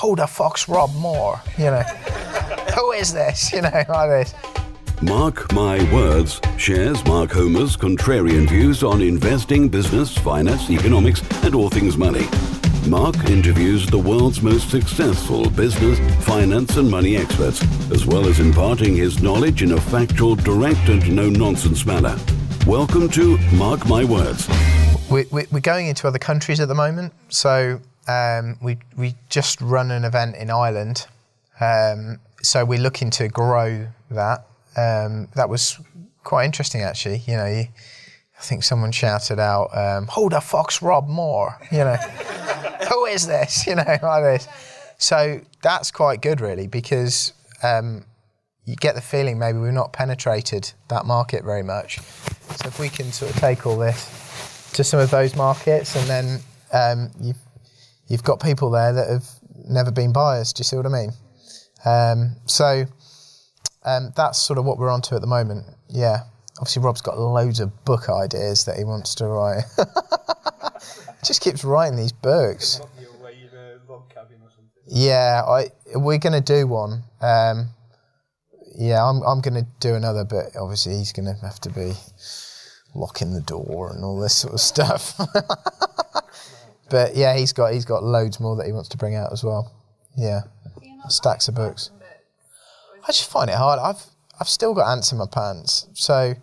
who the fuck's Rob Moore? You know, who is this? You know, like this. Mark My Words shares Mark Homer's contrarian views on investing, business, finance, economics, and all things money. Mark interviews the world's most successful business, finance, and money experts, as well as imparting his knowledge in a factual, direct, and no nonsense manner. Welcome to Mark My Words. We, we, we're going into other countries at the moment, so um, we we just run an event in Ireland. Um, so we're looking to grow that. Um, that was quite interesting, actually. You know, you, I think someone shouted out, "Who the fuck's Rob Moore?" You know, who is this? You know, like this. So that's quite good, really, because um, you get the feeling maybe we've not penetrated that market very much. So if we can sort of take all this to some of those markets, and then um, you've you've got people there that have never been buyers. Do you see what I mean? Um, so um, that's sort of what we're onto at the moment. Yeah. Obviously, Rob's got loads of book ideas that he wants to write. Just keeps writing these books. Yeah, I we're going to do one. Um, yeah, I'm I'm going to do another, but obviously he's going to have to be locking the door and all this sort of stuff. but yeah, he's got he's got loads more that he wants to bring out as well. Yeah, stacks of books. I just find it hard. I've I've still got ants in my pants, so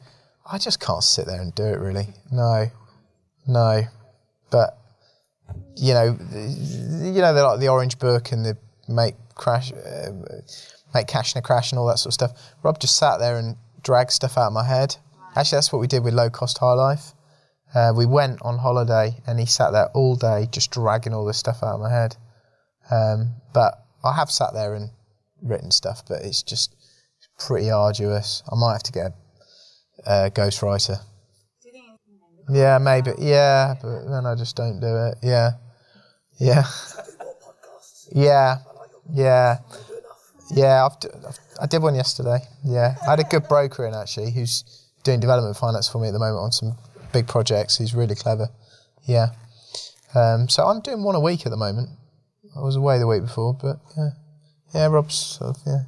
I just can't sit there and do it. Really, no, no. But you know, you know, they're like the Orange Book and the make crash, uh, make cash in a crash and all that sort of stuff. Rob just sat there and dragged stuff out of my head. Actually, that's what we did with Low Cost High Life. Uh, we went on holiday and he sat there all day just dragging all this stuff out of my head. Um, but I have sat there and written stuff, but it's just pretty arduous. I might have to get a, a ghostwriter. Yeah, maybe. Yeah, but then I just don't do it. Yeah, yeah, yeah, yeah, yeah. I've, d- I've, I did one yesterday. Yeah, I had a good broker in actually who's doing development finance for me at the moment on some big projects. He's really clever. Yeah. Um, so I'm doing one a week at the moment. I was away the week before, but yeah, yeah. Rob's sort of, yeah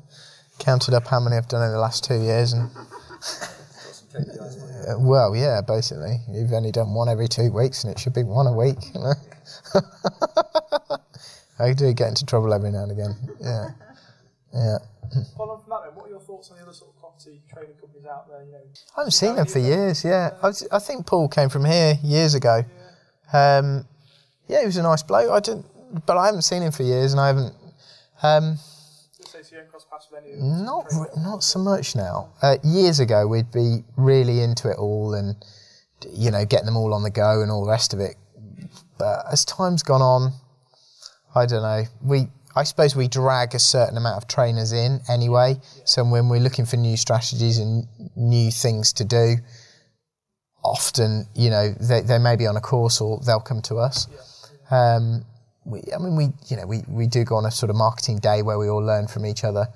counted up how many I've done in the last two years and. Well, yeah, basically, you've only done one every two weeks, and it should be one a week. You know? I do get into trouble every now and again. Yeah, yeah. Follow from that, what are your thoughts on the other sort of property trading companies out there? You know, I haven't seen them for years. Yeah, I, was, I think Paul came from here years ago. Um, yeah, he was a nice bloke. I didn't, but I haven't seen him for years, and I haven't. Um, associate cross paths with any of them? not not so much now. Uh, years ago, we'd be really into it all, and you know, getting them all on the go and all the rest of it. But as time's gone on, I don't know. We, I suppose, we drag a certain amount of trainers in anyway. So when we're looking for new strategies and new things to do, often, you know, they, they may be on a course or they'll come to us. Um, we, I mean, we, you know, we, we do go on a sort of marketing day where we all learn from each other,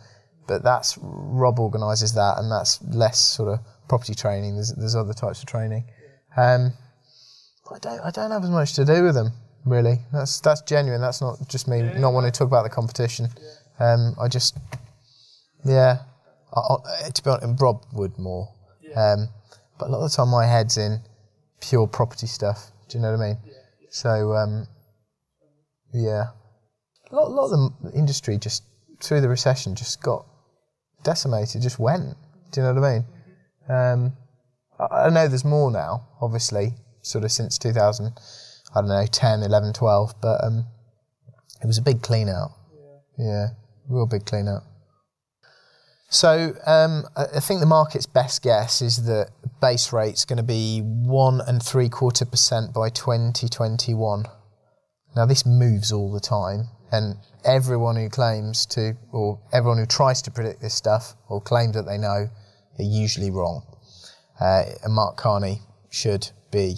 but that's Rob organises that, and that's less sort of property training. There's, there's other types of training. Um, I don't, I don't have as much to do with them really. That's that's genuine. That's not just me not wanting to talk about the competition. Um, I just, yeah, I, I, to be honest, Rob would more. Um, but a lot of the time, my head's in pure property stuff. Do you know what I mean? So, um, yeah, a lot, a lot of the industry just through the recession just got decimated, just went. Do you know what I mean? Um, I, I know there's more now, obviously, sort of since 2000, I don't know, 10, 11, 12, but um, it was a big clean out. Yeah, real big clean out. So um, I I think the market's best guess is that base rate's going to be one and three quarter percent by 2021. Now this moves all the time, and everyone who claims to, or everyone who tries to predict this stuff or claims that they know, are usually wrong. Uh, and Mark Carney should be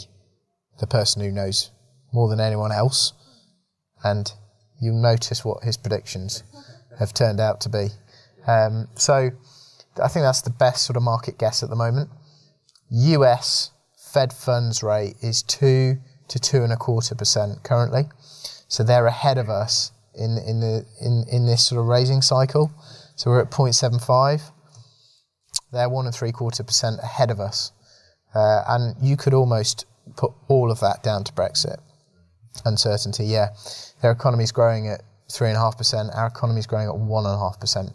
the person who knows more than anyone else, and you'll notice what his predictions have turned out to be. Um, so I think that's the best sort of market guess at the moment. US Fed funds rate is two to two and a quarter percent currently. So they're ahead of us in in the in in this sort of raising cycle. So we're at 0.75. They're one and three quarter percent ahead of us, uh, and you could almost put all of that down to Brexit uncertainty. Yeah, their economy's growing at three and a half percent. Our economy's growing at one and a half percent.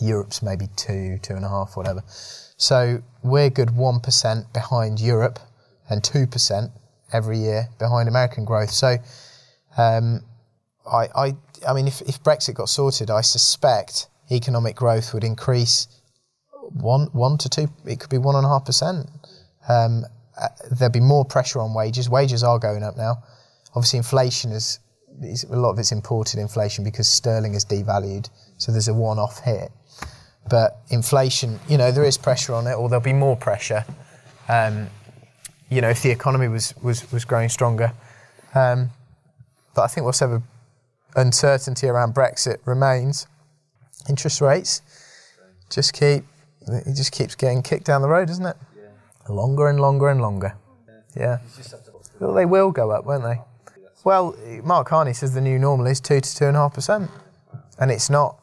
Europe's maybe two, two and a half, whatever. So we're good 1% behind Europe and 2% every year behind American growth. So um, I, I, I mean, if, if Brexit got sorted, I suspect economic growth would increase one, one to two, it could be one and a half percent. Um, uh, there'd be more pressure on wages. Wages are going up now. Obviously, inflation is, is a lot of it's imported inflation because sterling is devalued. So there's a one-off hit. But inflation, you know, there is pressure on it, or there'll be more pressure. Um, you know, if the economy was was, was growing stronger. Um, but I think whatever uncertainty around Brexit remains, interest rates just keep it just keeps getting kicked down the road, doesn't it? Yeah. Longer and longer and longer. Yeah. Well, they will go up, won't they? Well, Mark Carney says the new normal is two to two and a half percent, and it's not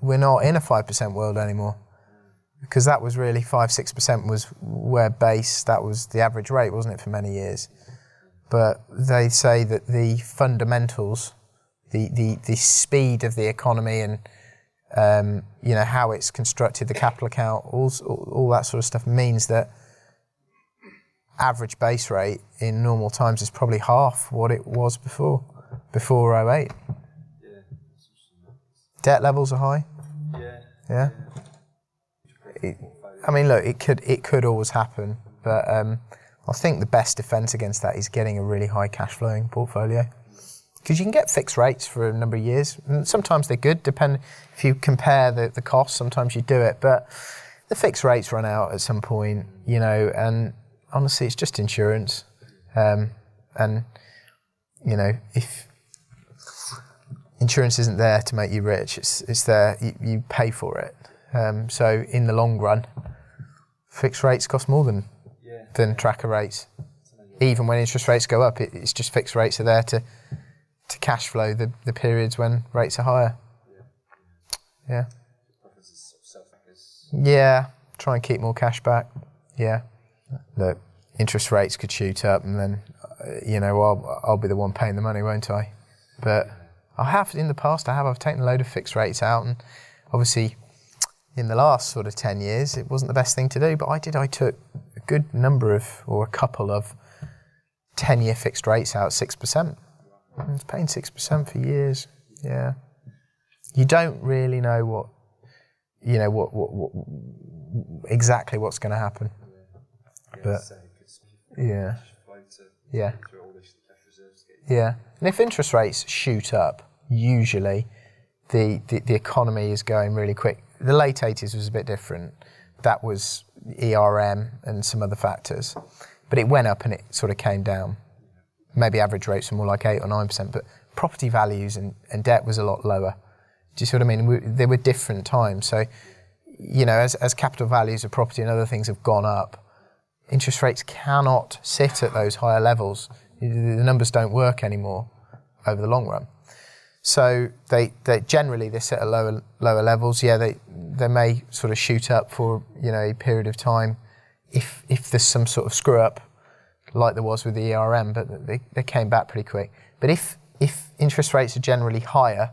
we're not in a 5% world anymore. Because that was really 5 6% was where base that was the average rate wasn't it for many years? But they say that the fundamentals the, the, the speed of the economy and um, you know how it's constructed the capital account all, all that sort of stuff means that average base rate in normal times is probably half what it was before before 08 Debt levels are high. Yeah. Yeah. It, I mean, look, it could it could always happen, but um, I think the best defence against that is getting a really high cash flowing portfolio because you can get fixed rates for a number of years. And sometimes they're good, depend if you compare the the costs. Sometimes you do it, but the fixed rates run out at some point, you know. And honestly, it's just insurance, um, and you know if insurance isn't there to make you rich. It's it's there you, you pay for it. Um, so in the long run, fixed rates cost more than yeah. than tracker rates. Even when interest rates go up, it, it's just fixed rates are there to to cash flow the, the periods when rates are higher. Yeah. Yeah. Try and keep more cash back. Yeah. Look, interest rates could shoot up, and then uh, you know I'll I'll be the one paying the money, won't I? But I have in the past. I have. I've taken a load of fixed rates out, and obviously, in the last sort of ten years, it wasn't the best thing to do. But I did. I took a good number of, or a couple of, ten-year fixed rates out, six percent. I was paying six percent for years. Yeah. You don't really know what, you know, what, what, what exactly what's going to happen. But yeah, yeah. Yeah. And if interest rates shoot up, usually the, the, the economy is going really quick. The late 80s was a bit different. That was ERM and some other factors. But it went up and it sort of came down. Maybe average rates were more like 8 or 9%, but property values and, and debt was a lot lower. Do you see what I mean? We, there were different times. So, you know, as, as capital values of property and other things have gone up, interest rates cannot sit at those higher levels. The numbers don't work anymore over the long run. So they, they generally they sit at lower lower levels. Yeah, they they may sort of shoot up for you know a period of time if if there's some sort of screw up like there was with the ERM, but they, they came back pretty quick. But if if interest rates are generally higher,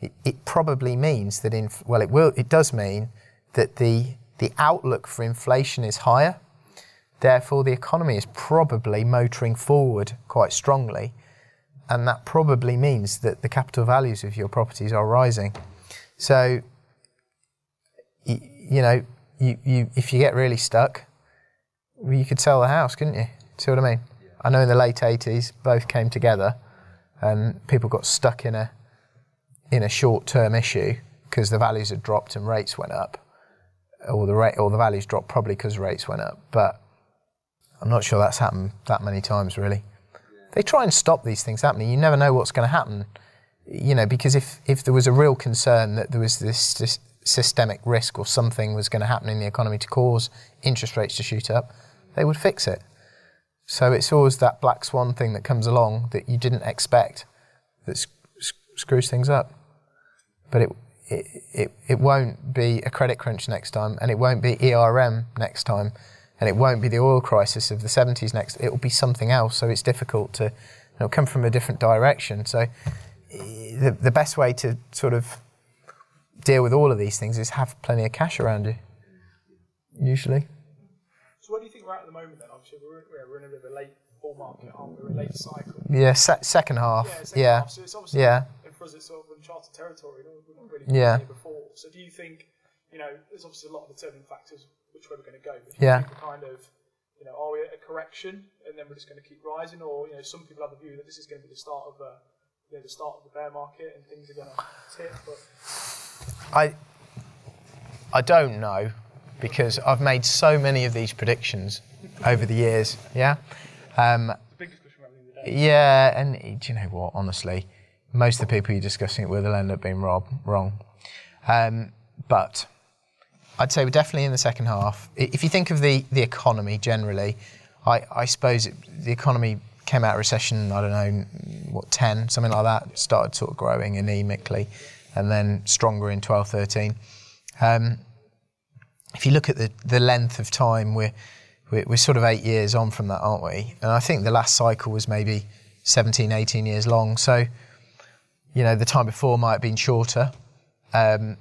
it, it probably means that in well it will it does mean that the the outlook for inflation is higher. Therefore, the economy is probably motoring forward quite strongly and that probably means that the capital values of your properties are rising. So, you, you know, you, you, if you get really stuck, you could sell the house, couldn't you? See what I mean? I know in the late 80s, both came together and people got stuck in a, in a short term issue because the values had dropped and rates went up. Or the, rate, or the values dropped probably because rates went up. But I'm not sure that's happened that many times, really they try and stop these things happening. You never know what's going to happen, you know, because if, if there was a real concern that there was this, this systemic risk or something was going to happen in the economy to cause interest rates to shoot up, they would fix it. So it's always that black swan thing that comes along that you didn't expect that screws things up. But it, it, it, it won't be a credit crunch next time, and it won't be ERM next time, and it won't be the oil crisis of the 70s next. It will be something else, so it's difficult to, it'll come from a different direction. So the, the best way to sort of deal with all of these things is have plenty of cash around you, usually. So what do you think we're at at the moment then? Obviously, we're, we're in a bit of a late bull market, aren't we? We're in a late cycle. Yeah, se- second half. Yeah, second Yeah. half, so it's obviously, Yeah. for us, it's sort of uncharted territory. We've not really been Yeah. here before. So do you think, you know, there's obviously a lot of determining factors which way we're going to go. Yeah. kind of, you know, are we at a correction and then we're just going to keep rising, or you know, some people have the view that this is going to be the start of a, you know, the start of the bear market and things are going to tip. But I I don't know because I've made so many of these predictions over the years. Yeah. Um, the biggest question we're having today. yeah, and do you know what? Honestly, most of the people you're discussing it with will end up being rob- wrong. Um, but I'd say we're definitely in the second half. If you think of the, the economy generally, I, I suppose it, the economy came out of recession, I don't know, what, 10, something like that, started sort of growing anemically, and then stronger in 12, 13. Um, if you look at the, the length of time, we're, we're, we're sort of eight years on from that, aren't we? And I think the last cycle was maybe 17, 18 years long. So, you know, the time before might have been shorter. Um,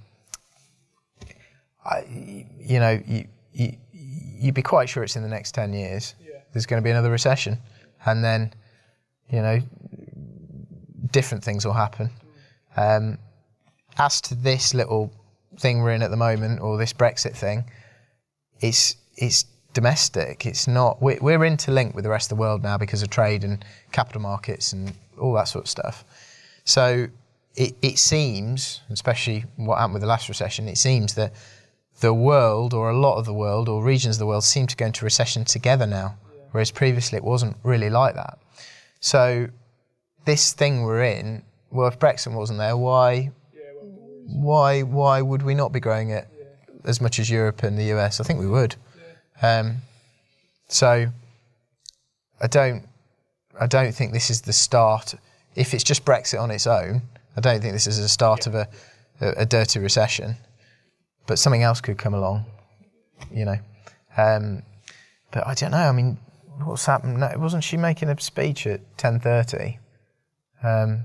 I, you know, you, you, you'd be quite sure it's in the next 10 years. Yeah. There's going to be another recession. And then, you know, different things will happen. Um, as to this little thing we're in at the moment, or this Brexit thing, it's it's domestic. It's not. We're, we're interlinked with the rest of the world now because of trade and capital markets and all that sort of stuff. So it, it seems, especially what happened with the last recession, it seems that the world, or a lot of the world, or regions of the world, seem to go into recession together now, whereas previously it wasn't really like that. So this thing we're in, well, if Brexit wasn't there, why why why would we not be growing it as much as Europe and the US? I think we would. Um, so I don't I don't think this is the start. If it's just Brexit on its own, I don't think this is the start of a, a, a dirty recession. But something else could come along, you know. Um, but I don't know. I mean, what's happened? No, wasn't she making a speech at ten thirty? Um,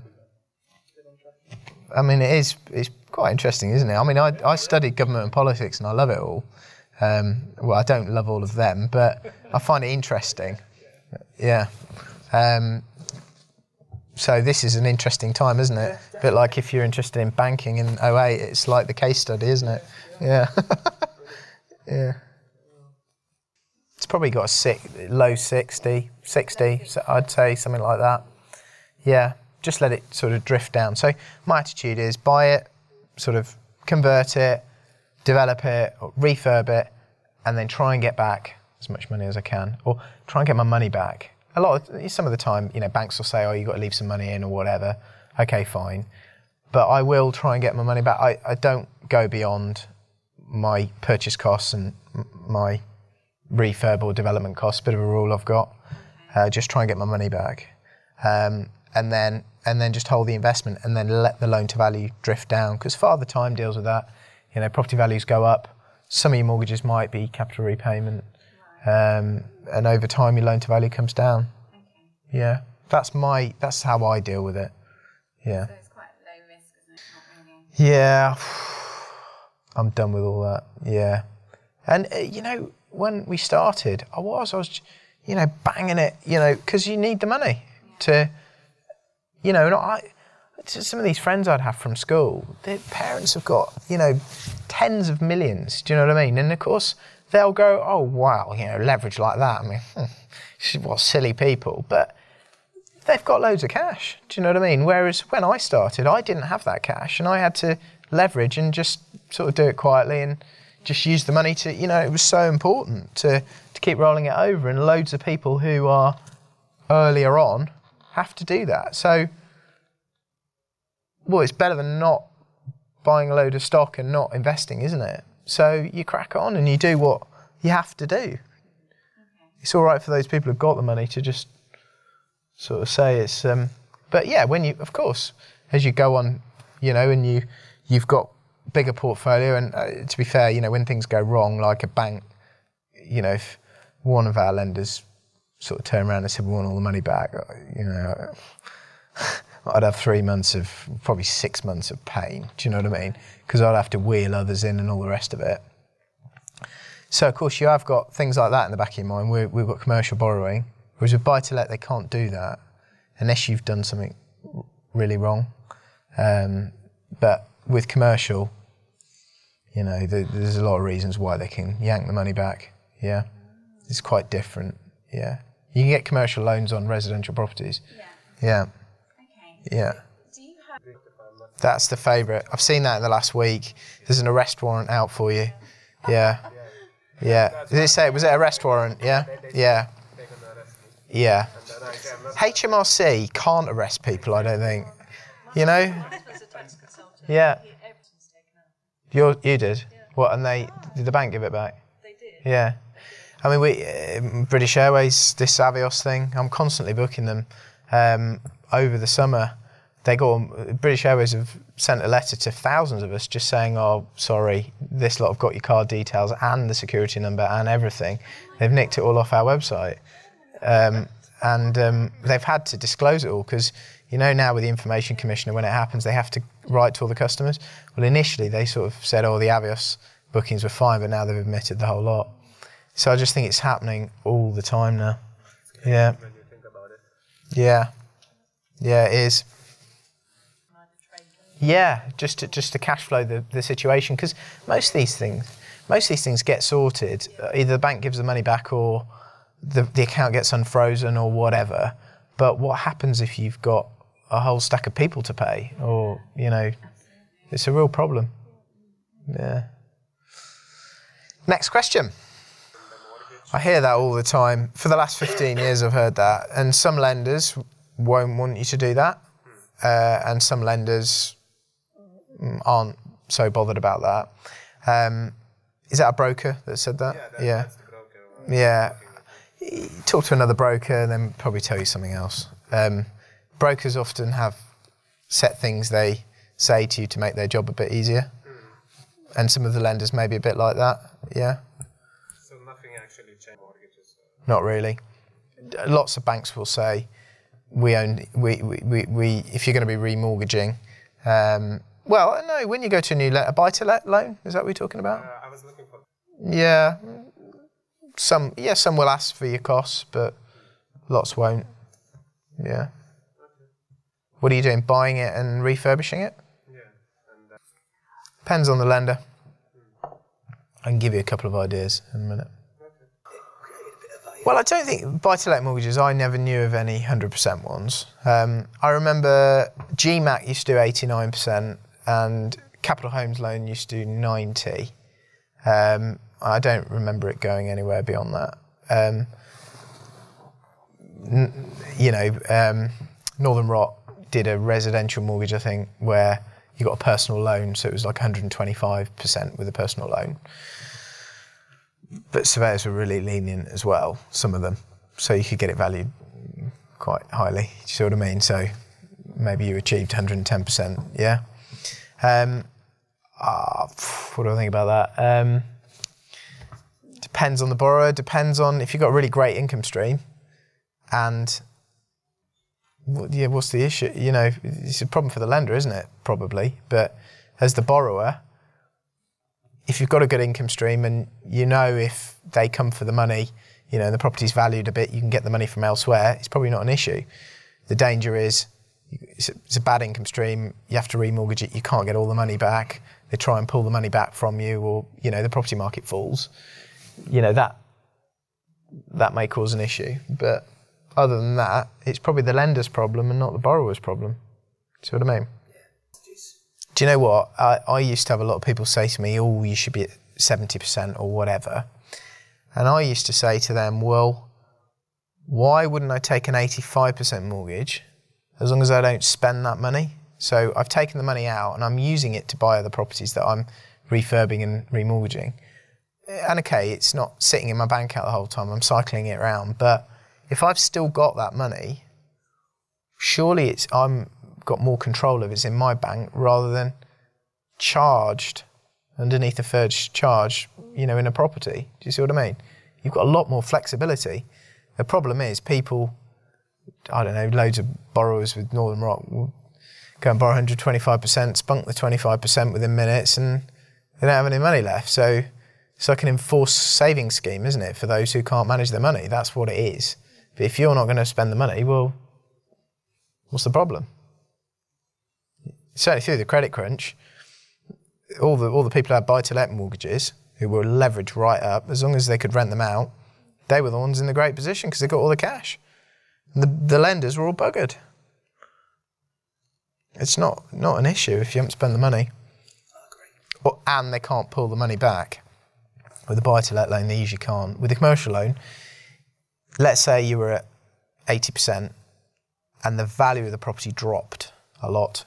I mean, it is. It's quite interesting, isn't it? I mean, I, I studied government and politics, and I love it all. Um, well, I don't love all of them, but I find it interesting. Yeah. Um, so this is an interesting time, isn't it? A bit like if you're interested in banking in 08, it's like the case study, isn't it? Yeah. yeah. It's probably got a six, low 60, 60, so I'd say something like that. Yeah, just let it sort of drift down. So my attitude is buy it, sort of convert it, develop it, or refurb it, and then try and get back as much money as I can, or try and get my money back. A lot of some of the time, you know, banks will say, "Oh, you got to leave some money in or whatever." Okay, fine, but I will try and get my money back. I, I don't go beyond my purchase costs and my refurb or development costs. Bit of a rule I've got. Uh, just try and get my money back, um, and then and then just hold the investment, and then let the loan to value drift down. Because Father Time deals with that. You know, property values go up. Some of your mortgages might be capital repayment, um, and over time your loan to value comes down. Yeah, that's my that's how I deal with it. Yeah. So it's quite low risk, isn't it? Not really. Yeah, I'm done with all that. Yeah, and uh, you know when we started, I was I was, you know, banging it, you know, because you need the money to, you know, not, I. Some of these friends I'd have from school, their parents have got, you know, tens of millions. Do you know what I mean? And of course, they'll go, "Oh wow, you know, leverage like that." I mean, hmm, what silly people. But they've got loads of cash. Do you know what I mean? Whereas when I started, I didn't have that cash and I had to leverage and just sort of do it quietly and just use the money to, you know, it was so important to, to keep rolling it over. And loads of people who are earlier on have to do that. So, well, it's better than not buying a load of stock and not investing, isn't it? So you crack on and you do what you have to do. It's all right for those people who've got the money to just sort of say it's. Um, but yeah, when you, of course, as you go on, you know, and you you've got bigger portfolio. And uh, to be fair, you know, when things go wrong, like a bank, you know, if one of our lenders sort of turned around and said we want all the money back, uh, you know. I'd have three months of probably six months of pain. Do you know what I mean? Because I'd have to wheel others in and all the rest of it. So of course you have got things like that in the back of your mind. we have got commercial borrowing, whereas with buy to let they can't do that unless you've done something really wrong. Um, but with commercial, you know, the, there's a lot of reasons why they can yank the money back. Yeah, it's quite different. Yeah, you can get commercial loans on residential properties. Yeah. Yeah. Okay. Yeah. Do you have That's the favourite. I've seen that in the last week. There's an arrest warrant out for you. Yeah. Yeah. Did it say, was it arrest warrant? Yeah? Yeah. Yeah. HMRC can't arrest people, I don't think. You know? Yeah. You you did? What, and they, did the bank give it back? They did. Yeah. I mean, we uh, British Airways, this Avios thing, I'm constantly booking them. Um, over the summer, they go on, British Airways have sent a letter to thousands of us just saying, oh, sorry, this lot have got your card details and the security number and everything. They've nicked it all off our website. Um, and um, they've had to disclose it all because, you know, now with the Information Commissioner, when it happens, they have to write to all the customers. Well, initially, they sort of said, oh, the Avios bookings were fine, but now they've admitted the whole lot. So I just think it's happening all the time now. Yeah. Yeah. Yeah, it is. Yeah, just to, just to cash flow the, the situation because most of these things, most of these things get sorted. Either the bank gives the money back or the, the account gets unfrozen or whatever. But what happens if you've got a whole stack of people to pay or, you know, it's a real problem. Yeah. Next question. I hear that all the time. For the last 15 years, I've heard that. And some lenders won't want you to do that. Uh, and some lenders aren't so bothered about that. Um, is that a broker that said that? Yeah. yeah. Talk to another broker and then probably tell you something else. Um, brokers often have set things they say to you to make their job a bit easier. And some of the lenders may be a bit like that. Yeah. So nothing actually changed mortgages. Not really. Lots of banks will say, we own, we, we, we, we if you're going to be remortgaging, um, well, no, when you go to a new let, a buy to let loan, is that what you're talking about? Uh, I was looking for. Yeah. Some, yeah, some will ask for your costs, but lots won't. Yeah. What are you doing? Buying it and refurbishing it? Yeah. Depends on the lender. I can give you a couple of ideas in a minute. Well, I don't think buy-to-let mortgages. I never knew of any hundred percent ones. Um, I remember GMAC used to do eighty-nine percent, and Capital Homes Loan used to do ninety. Um, I don't remember it going anywhere beyond that. Um, n- you know, um, Northern Rock did a residential mortgage, I think, where you got a personal loan, so it was like 125% with a personal loan. But surveyors were really lenient as well, some of them, so you could get it valued quite highly. Do you see what I mean? So maybe you achieved 110%, yeah? Um, ah, what do I think about that? Um, depends on the borrower, depends on if you've got a really great income stream and yeah, what's the issue? You know, it's a problem for the lender, isn't it? Probably. But as the borrower, if you've got a good income stream and you know if they come for the money, you know, the property's valued a bit, you can get the money from elsewhere, it's probably not an issue. The danger is it's a, it's a bad income stream, you have to remortgage it, you can't get all the money back, they try and pull the money back from you, or, you know, the property market falls. You know, that that may cause an issue. But other than that, it's probably the lender's problem and not the borrower's problem. See what I mean? Do you know what? I, I used to have a lot of people say to me, oh, you should be at 70% or whatever. And I used to say to them, well, why wouldn't I take an 85% mortgage as long as I don't spend that money? So I've taken the money out and I'm using it to buy other properties that I'm refurbing and remortgaging. And okay, it's not sitting in my bank account the whole time, I'm cycling it around. But if I've still got that money, surely it's I'm got more control of it's in my bank rather than charged underneath a third charge, you know, in a property. Do you see what I mean? You've got a lot more flexibility. The problem is people, I don't know, loads of borrowers with Northern Rock go and borrow 125%, spunk the 25% within minutes, and they don't have any money left. So it's like an enforced savings scheme, isn't it, for those who can't manage their money? That's what it is. But if you're not going to spend the money, well, what's the problem? Certainly through the credit crunch, all the all the people who had buy to let mortgages who were leveraged right up, as long as they could rent them out, they were the ones in the great position because they got all the cash. And the, the lenders were all buggered. It's not not an issue if you haven't spent the money. Or, and they can't pull the money back. With a buy to let loan, they usually can't. With a commercial loan, let's say you were at 80% and the value of the property dropped a lot.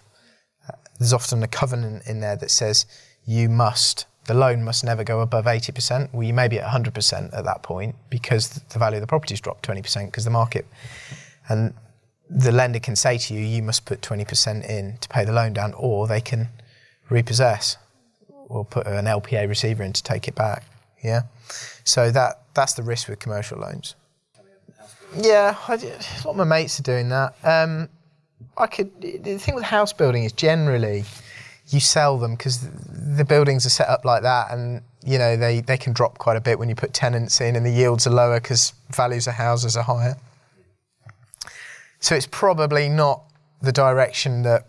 There's often a covenant in there that says you must, the loan must never go above 80%. Well, you may be at 100% at that point because the value of the property's dropped 20% because the market, and the lender can say to you, you must put 20% in to pay the loan down, or they can repossess or put an LPA receiver in to take it back. Yeah. So that that's the risk with commercial loans. Yeah, a lot of my mates are doing that. Um, I could. The thing with house building is generally you sell them because the buildings are set up like that, and you know they, they can drop quite a bit when you put tenants in, and the yields are lower because values of houses are higher. So it's probably not the direction that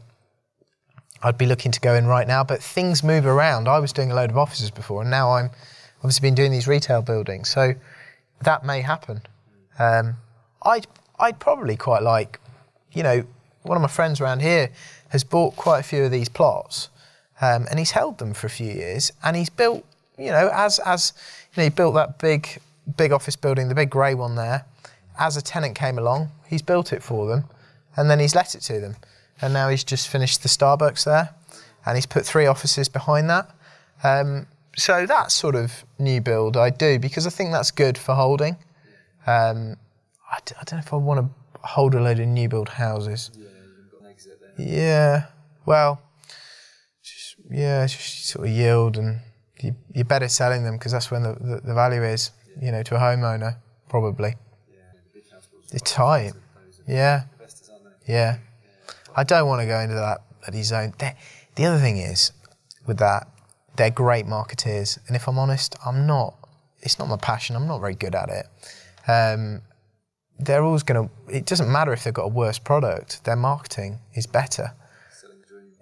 I'd be looking to go in right now. But things move around. I was doing a load of offices before, and now I'm obviously been doing these retail buildings. So that may happen. Um, I'd I'd probably quite like, you know, one of my friends around here has bought quite a few of these plots, um, and he's held them for a few years, and he's built, you know, as as you know, he built that big big office building, the big grey one there. As a tenant came along, he's built it for them, and then he's let it to them, and now he's just finished the Starbucks there, and he's put three offices behind that. Um, so that sort of new build I do because I think that's good for holding. Um, I, d- I don't know if I want to hold a load of new build houses. Yeah, well, just, yeah, just sort of yield and you, you're better selling them because that's when the, the, the value is, you know, to a homeowner, probably. They're tight. Yeah. Yeah. I don't want to go into that bloody zone. They're- the other thing is, with that, they're great marketeers. And if I'm honest, I'm not, it's not my passion. I'm not very good at it. Um, they're always going to, it doesn't matter if they've got a worse product, their marketing is better.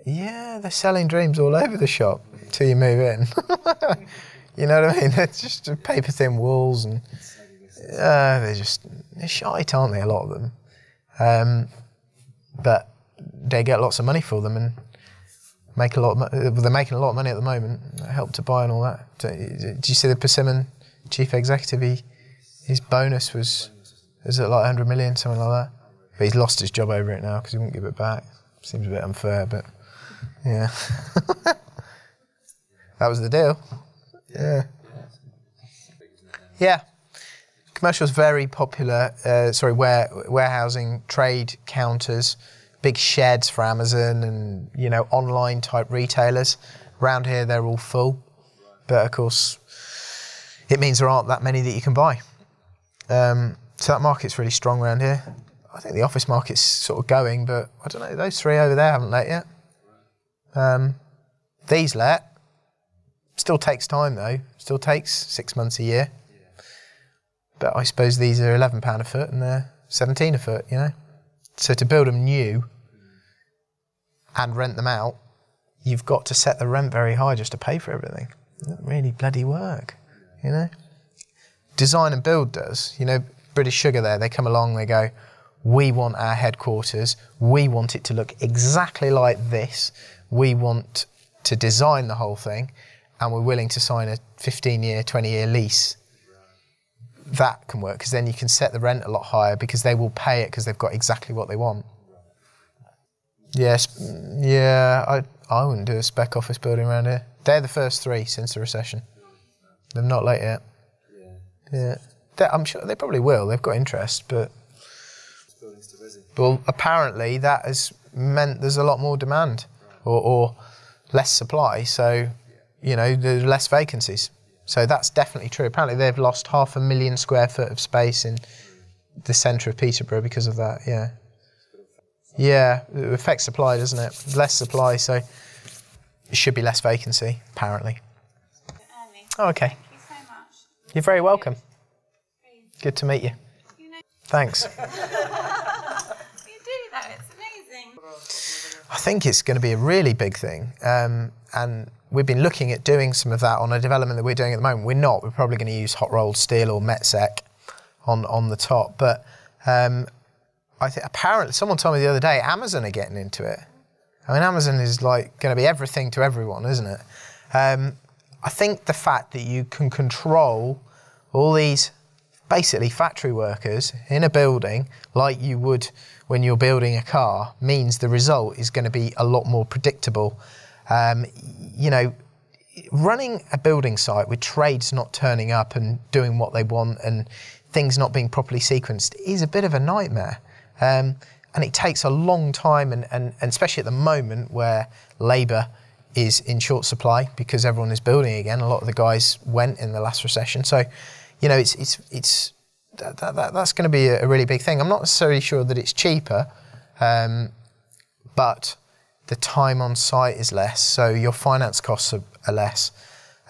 Yeah, they're selling dreams all over the shop till you move in. you know what I mean? It's just paper thin walls and uh, they're just, they're shite, aren't they, a lot of them? Um, but they get lots of money for them and make a lot of uh, they're making a lot of money at the moment. Help to buy and all that. Do, you see the Persimmon chief executive? He, his bonus was was it like 100 million, something like that. But he's lost his job over it now because he won't give it back. Seems a bit unfair, but yeah. that was the deal. Yeah. Yeah. Commercial is very popular. Uh, sorry, ware, warehousing, trade counters, big sheds for Amazon, and you know online type retailers. Around here, they're all full, but of course, it means there aren't that many that you can buy. Um, so that market's really strong around here. I think the office market's sort of going, but I don't know. Those three over there haven't let yet. Um, these let. Still takes time though. Still takes six months a year. But I suppose these are eleven pound a foot and they're seventeen a foot. You know. So to build them new and rent them out, you've got to set the rent very high just to pay for everything. It doesn't really bloody work. You know design and build does. You know, British Sugar there, they come along, they go, we want our headquarters, we want it to look exactly like this, we want to design the whole thing, and we're willing to sign a 15 year, 20 year lease. That can work because then you can set the rent a lot higher because they will pay it because they've got exactly what they want. Yes, yeah, I, I wouldn't do a spec office building around here. They're the first three since the recession. They're not late yet. Yeah, They- I'm sure they probably will. They've got interest, but well, apparently that has meant there's a lot more demand or, or less supply. So, you know, there's less vacancies. So that's definitely true. Apparently, they've lost half a million square foot of space in the centre of Peterborough because of that. Yeah. Yeah, it affects supply, doesn't it? Less supply, so it should be less vacancy, apparently. Oh, okay. Thank you so much. You're very welcome. Good to meet you. You know, Thanks. you do though. It's amazing. I think it's going to be a really big thing. Um, and we've been looking at doing some of that on a development that we're doing at the moment. We're not. We're probably going to use hot rolled steel or Metsec on, on the top. But um, I think apparently someone told me the other day Amazon are getting into it. I mean, Amazon is like going to be everything to everyone, isn't it? Um, I think the fact that you can control all these basically factory workers in a building like you would when you're building a car means the result is going to be a lot more predictable. Um, you know, running a building site with trades not turning up and doing what they want and things not being properly sequenced is a bit of a nightmare. Um, and it takes a long time, and, and, and especially at the moment where labour is in short supply because everyone is building again. A lot of the guys went in the last recession. So, you know, it's, it's, it's, that, that, that- that's going to be a, really big thing. I'm not necessarily sure that it's cheaper, um, but the time on site is less, so your finance costs are, are less,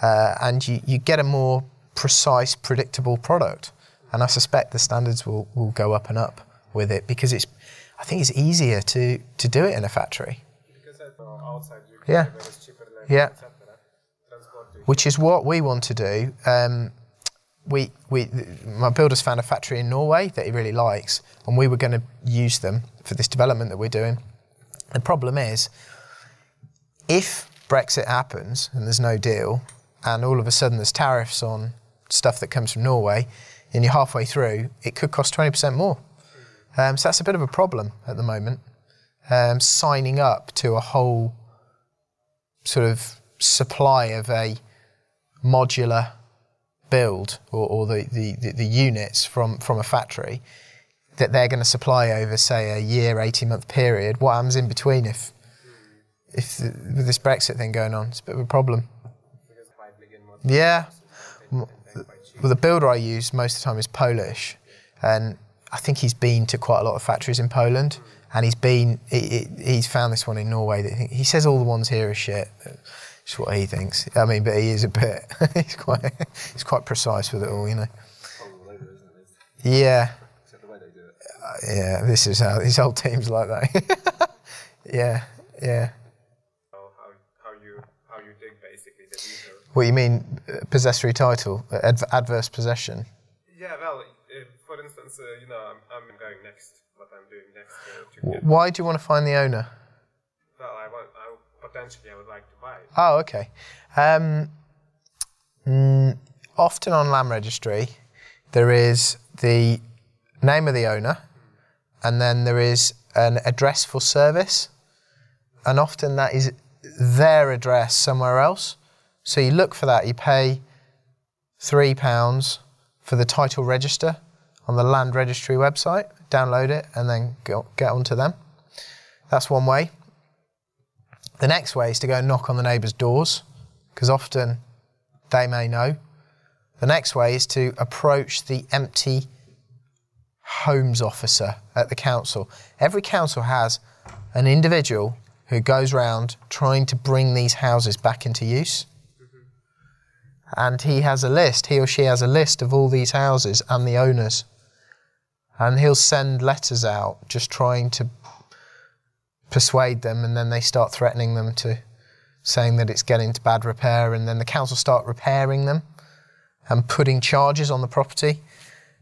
uh, and you, you get a more precise, predictable product. And I suspect the standards will, will go up and up with it because it's, I think it's easier to, to do it in a factory, Yeah. Yeah. which is what we want to do. Um, we, we, my builder's found a factory in Norway that he really likes, and we were going to use them for this development that we're doing. The problem is, if Brexit happens and there's no deal, and all of a sudden there's tariffs on stuff that comes from Norway, and you're halfway through, it could cost 20% more. Um, so that's a bit of a problem at the moment. Um, signing up to a whole sort of supply of a modular build or, or the, the, the, the units from, from a factory that they're going to supply over, say, a year, 18 month period. What happens in between if, if the, with this Brexit thing going on? It's a bit of a problem. Yeah. Well, the builder I use most of the time is Polish, and I think he's been to quite a lot of factories in Poland, and he's been he, he- he's found this one in Norway. That he, he says all the ones here are shit. It's what he thinks. I mean, but he is a bit. he's quite he's quite precise with it all, you know. Yeah. Except the way they do it. Uh, yeah, this is how his whole team's like that. yeah, yeah. How, how, how you how you dig basically the. What you mean, uh, possessory title, uh, adverse possession? Yeah, well, for instance, uh, you know, I'm, I'm going next. What I'm doing next uh. Why do you want to find the owner? Well, I want. I potentially I would like to buy it. Oh, okay. Um, mm, often on land registry, there is the name of the owner, and then there is an address for service, and often that is their address somewhere else. So you look for that. You pay three pounds for the title register on the land registry website. Download it and then go, get onto them. That's one way. The next way is to go and knock on the neighbours' doors, because often they may know. The next way is to approach the empty homes officer at the council. Every council has an individual who goes round trying to bring these houses back into use. And he has a list, he or she has a list of all these houses and the owners. And he'll send letters out just trying to persuade them, and then they start threatening them to saying that it's getting into bad repair, and then the council start repairing them and putting charges on the property,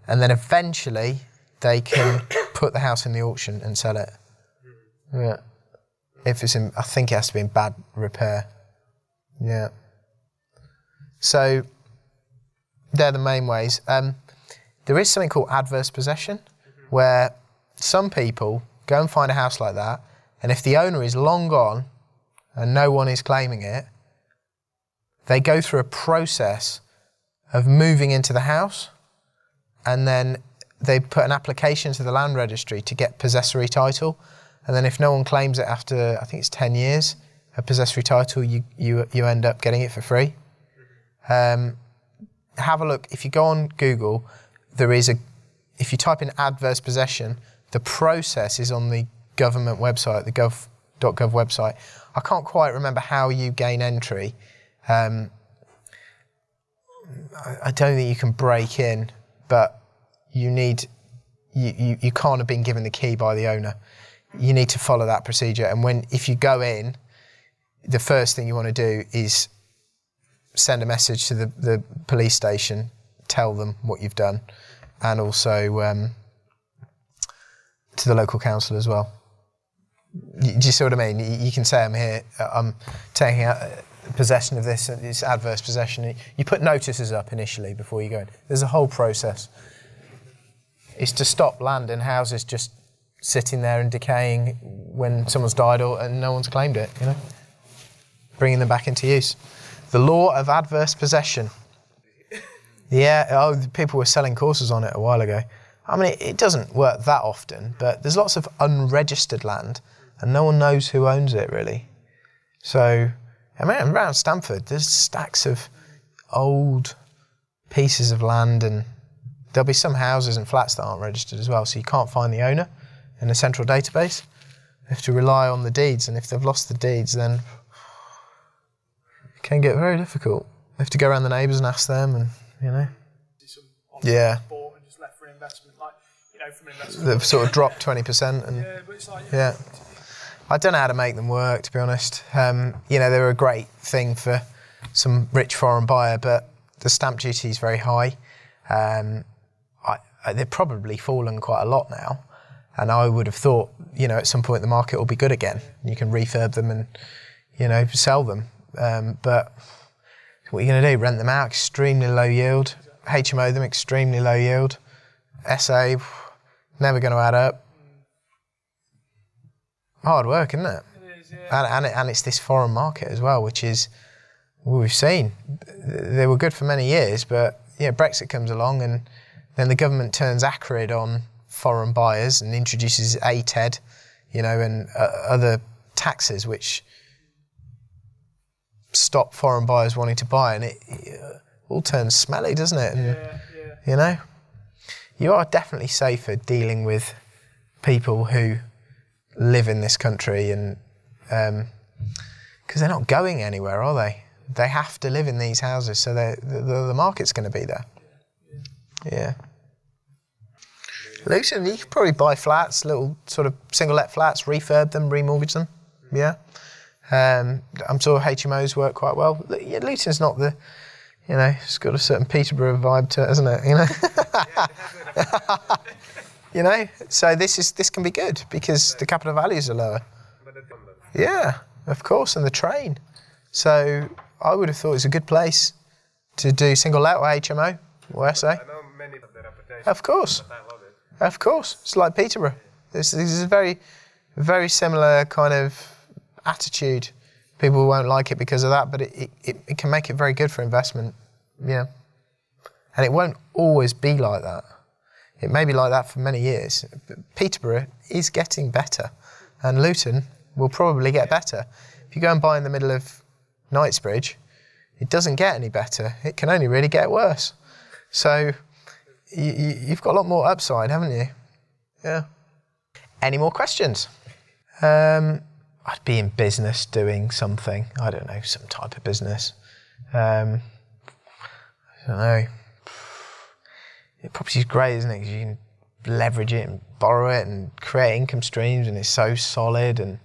and then eventually they can put the house in the auction and sell it. Yeah, if it's in, I think it has to be in bad repair. Yeah. So they're the main ways. Um, there is something called adverse possession, where some people go and find a house like that, and if the owner is long gone and no one is claiming it, they go through a process of moving into the house, and then they put an application to the land registry to get possessory title, and then if no one claims it after I think it's ten years, a possessory title, you you you end up getting it for free. Um, have a look. If you go on Google, there is a. If you type in adverse possession, the process is on the government website, the gov.gov website. I can't quite remember how you gain entry. Um, I, I don't think you can break in, but you need. You, you, you can't have been given the key by the owner. You need to follow that procedure. And when if you go in, the first thing you want to do is send a message to the, the police station, tell them what you've done, and also um, to the local council as well. You, do you see what I mean? You, you can say, I'm here, uh, I'm taking out uh, possession of this, it's adverse possession. You put notices up initially before you go in. There's a whole process. It's to stop land and houses just sitting there and decaying when someone's died or, and no one's claimed it, you know? Bringing them back into use. The law of adverse possession. Yeah, oh, people were selling courses on it a while ago. I mean, it, doesn't work that often, but there's lots of unregistered land, and no one knows who owns it really. So, I mean, around Stamford, there's stacks of old pieces of land, and there'll be some houses and flats that aren't registered as well, so you can't find the owner in a central database. You have to rely on the deeds, and if they've lost the deeds, then it can get very difficult. You have to go around the neighbours and ask them, and you know, Yeah. and just left for investment, like you know, from investment. they've sort of dropped twenty percent, and Yeah, like yeah. I don't know how to make them work, to be honest. Um, you know, they're a great thing for some rich foreign buyer, but the stamp duty is very high. Um, I, I, they've probably fallen quite a lot now, and I would have thought, you know, at some point the market will be good again. You can refurb them and, you know, sell them. Um, but what are you going to do? Rent them out? Extremely low yield. HMO them? Extremely low yield. SA? Never going to add up. Hard work, isn't it? It is, yeah. and, and, it, and it's this foreign market as well, which is well, we've seen they were good for many years, but yeah, Brexit comes along and then the government turns acrid on foreign buyers and introduces ATED, you know, and uh, other taxes which stop foreign buyers wanting to buy, and it, uh, all turns smelly, doesn't it? And, Yeah, yeah. you know, you are definitely safer dealing with people who live in this country and because they're not going anywhere, are they? They have to live in these houses, so the, the, the market's going to be there. Yeah. Luton, you could probably buy flats, little sort of single let flats, refurb them, remortgage them. Yeah. Um, I'm sure HMOs work quite well. Lu- Luton's not the, you know, it's got a certain Peterborough vibe to it, hasn't it? You know. you know, so this is this can be good because the capital values are lower. Yeah, of course, and the train. So I would have thought it's a good place to do single let or HMO or SA. Of course, of course. It's like Peterborough. This, this is a very, very similar kind of attitude. People won't like it because of that, but it, it, it can make it very good for investment. Yeah. And it won't always be like that. It may be like that for many years. Peterborough is getting better, and Luton will probably get better. If you go and buy in the middle of Knightsbridge, it doesn't get any better. It can only really get worse. So you, you've got a lot more upside, haven't you? Yeah. Any more questions? Um, I'd be in business doing something. I don't know, some type of business. Um, I don't know. It property is great, isn't it? you can leverage it and borrow it and create income streams, and it's so solid. And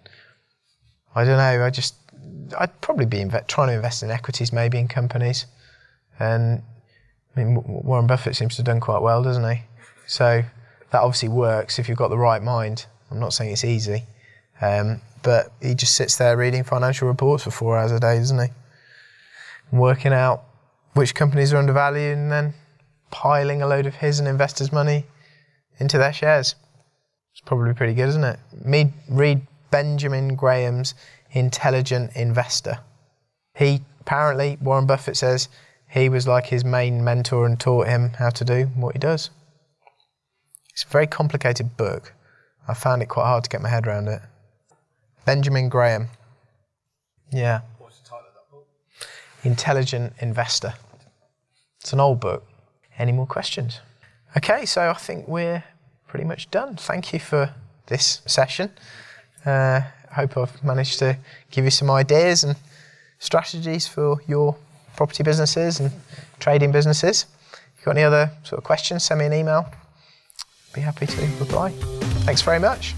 I don't know. I just, I'd probably be trying to invest in equities, maybe in companies. And I mean, Warren Buffett seems to have done quite well, doesn't he? So that obviously works if you've got the right mind. I'm not saying it's easy, um, but he just sits there reading financial reports for four hours a day, doesn't he? Working out which companies are undervalued and then piling a load of his and investors' money into their shares. It's probably pretty good, isn't it? Me, read Benjamin Graham's Intelligent Investor. He apparently, Warren Buffett says, he was like his main mentor and taught him how to do what he does. It's a very complicated book. I found it quite hard to get my head around it. Benjamin Graham. Yeah. What's the title of that book? Intelligent Investor. It's an old book. Any more questions? Okay, so I think we're pretty much done. Thank you for this session. Uh, I hope I've managed to give you some ideas and strategies for your property businesses and trading businesses. If you've got any other sort of questions, send me an email. Be happy to reply. Thanks very much.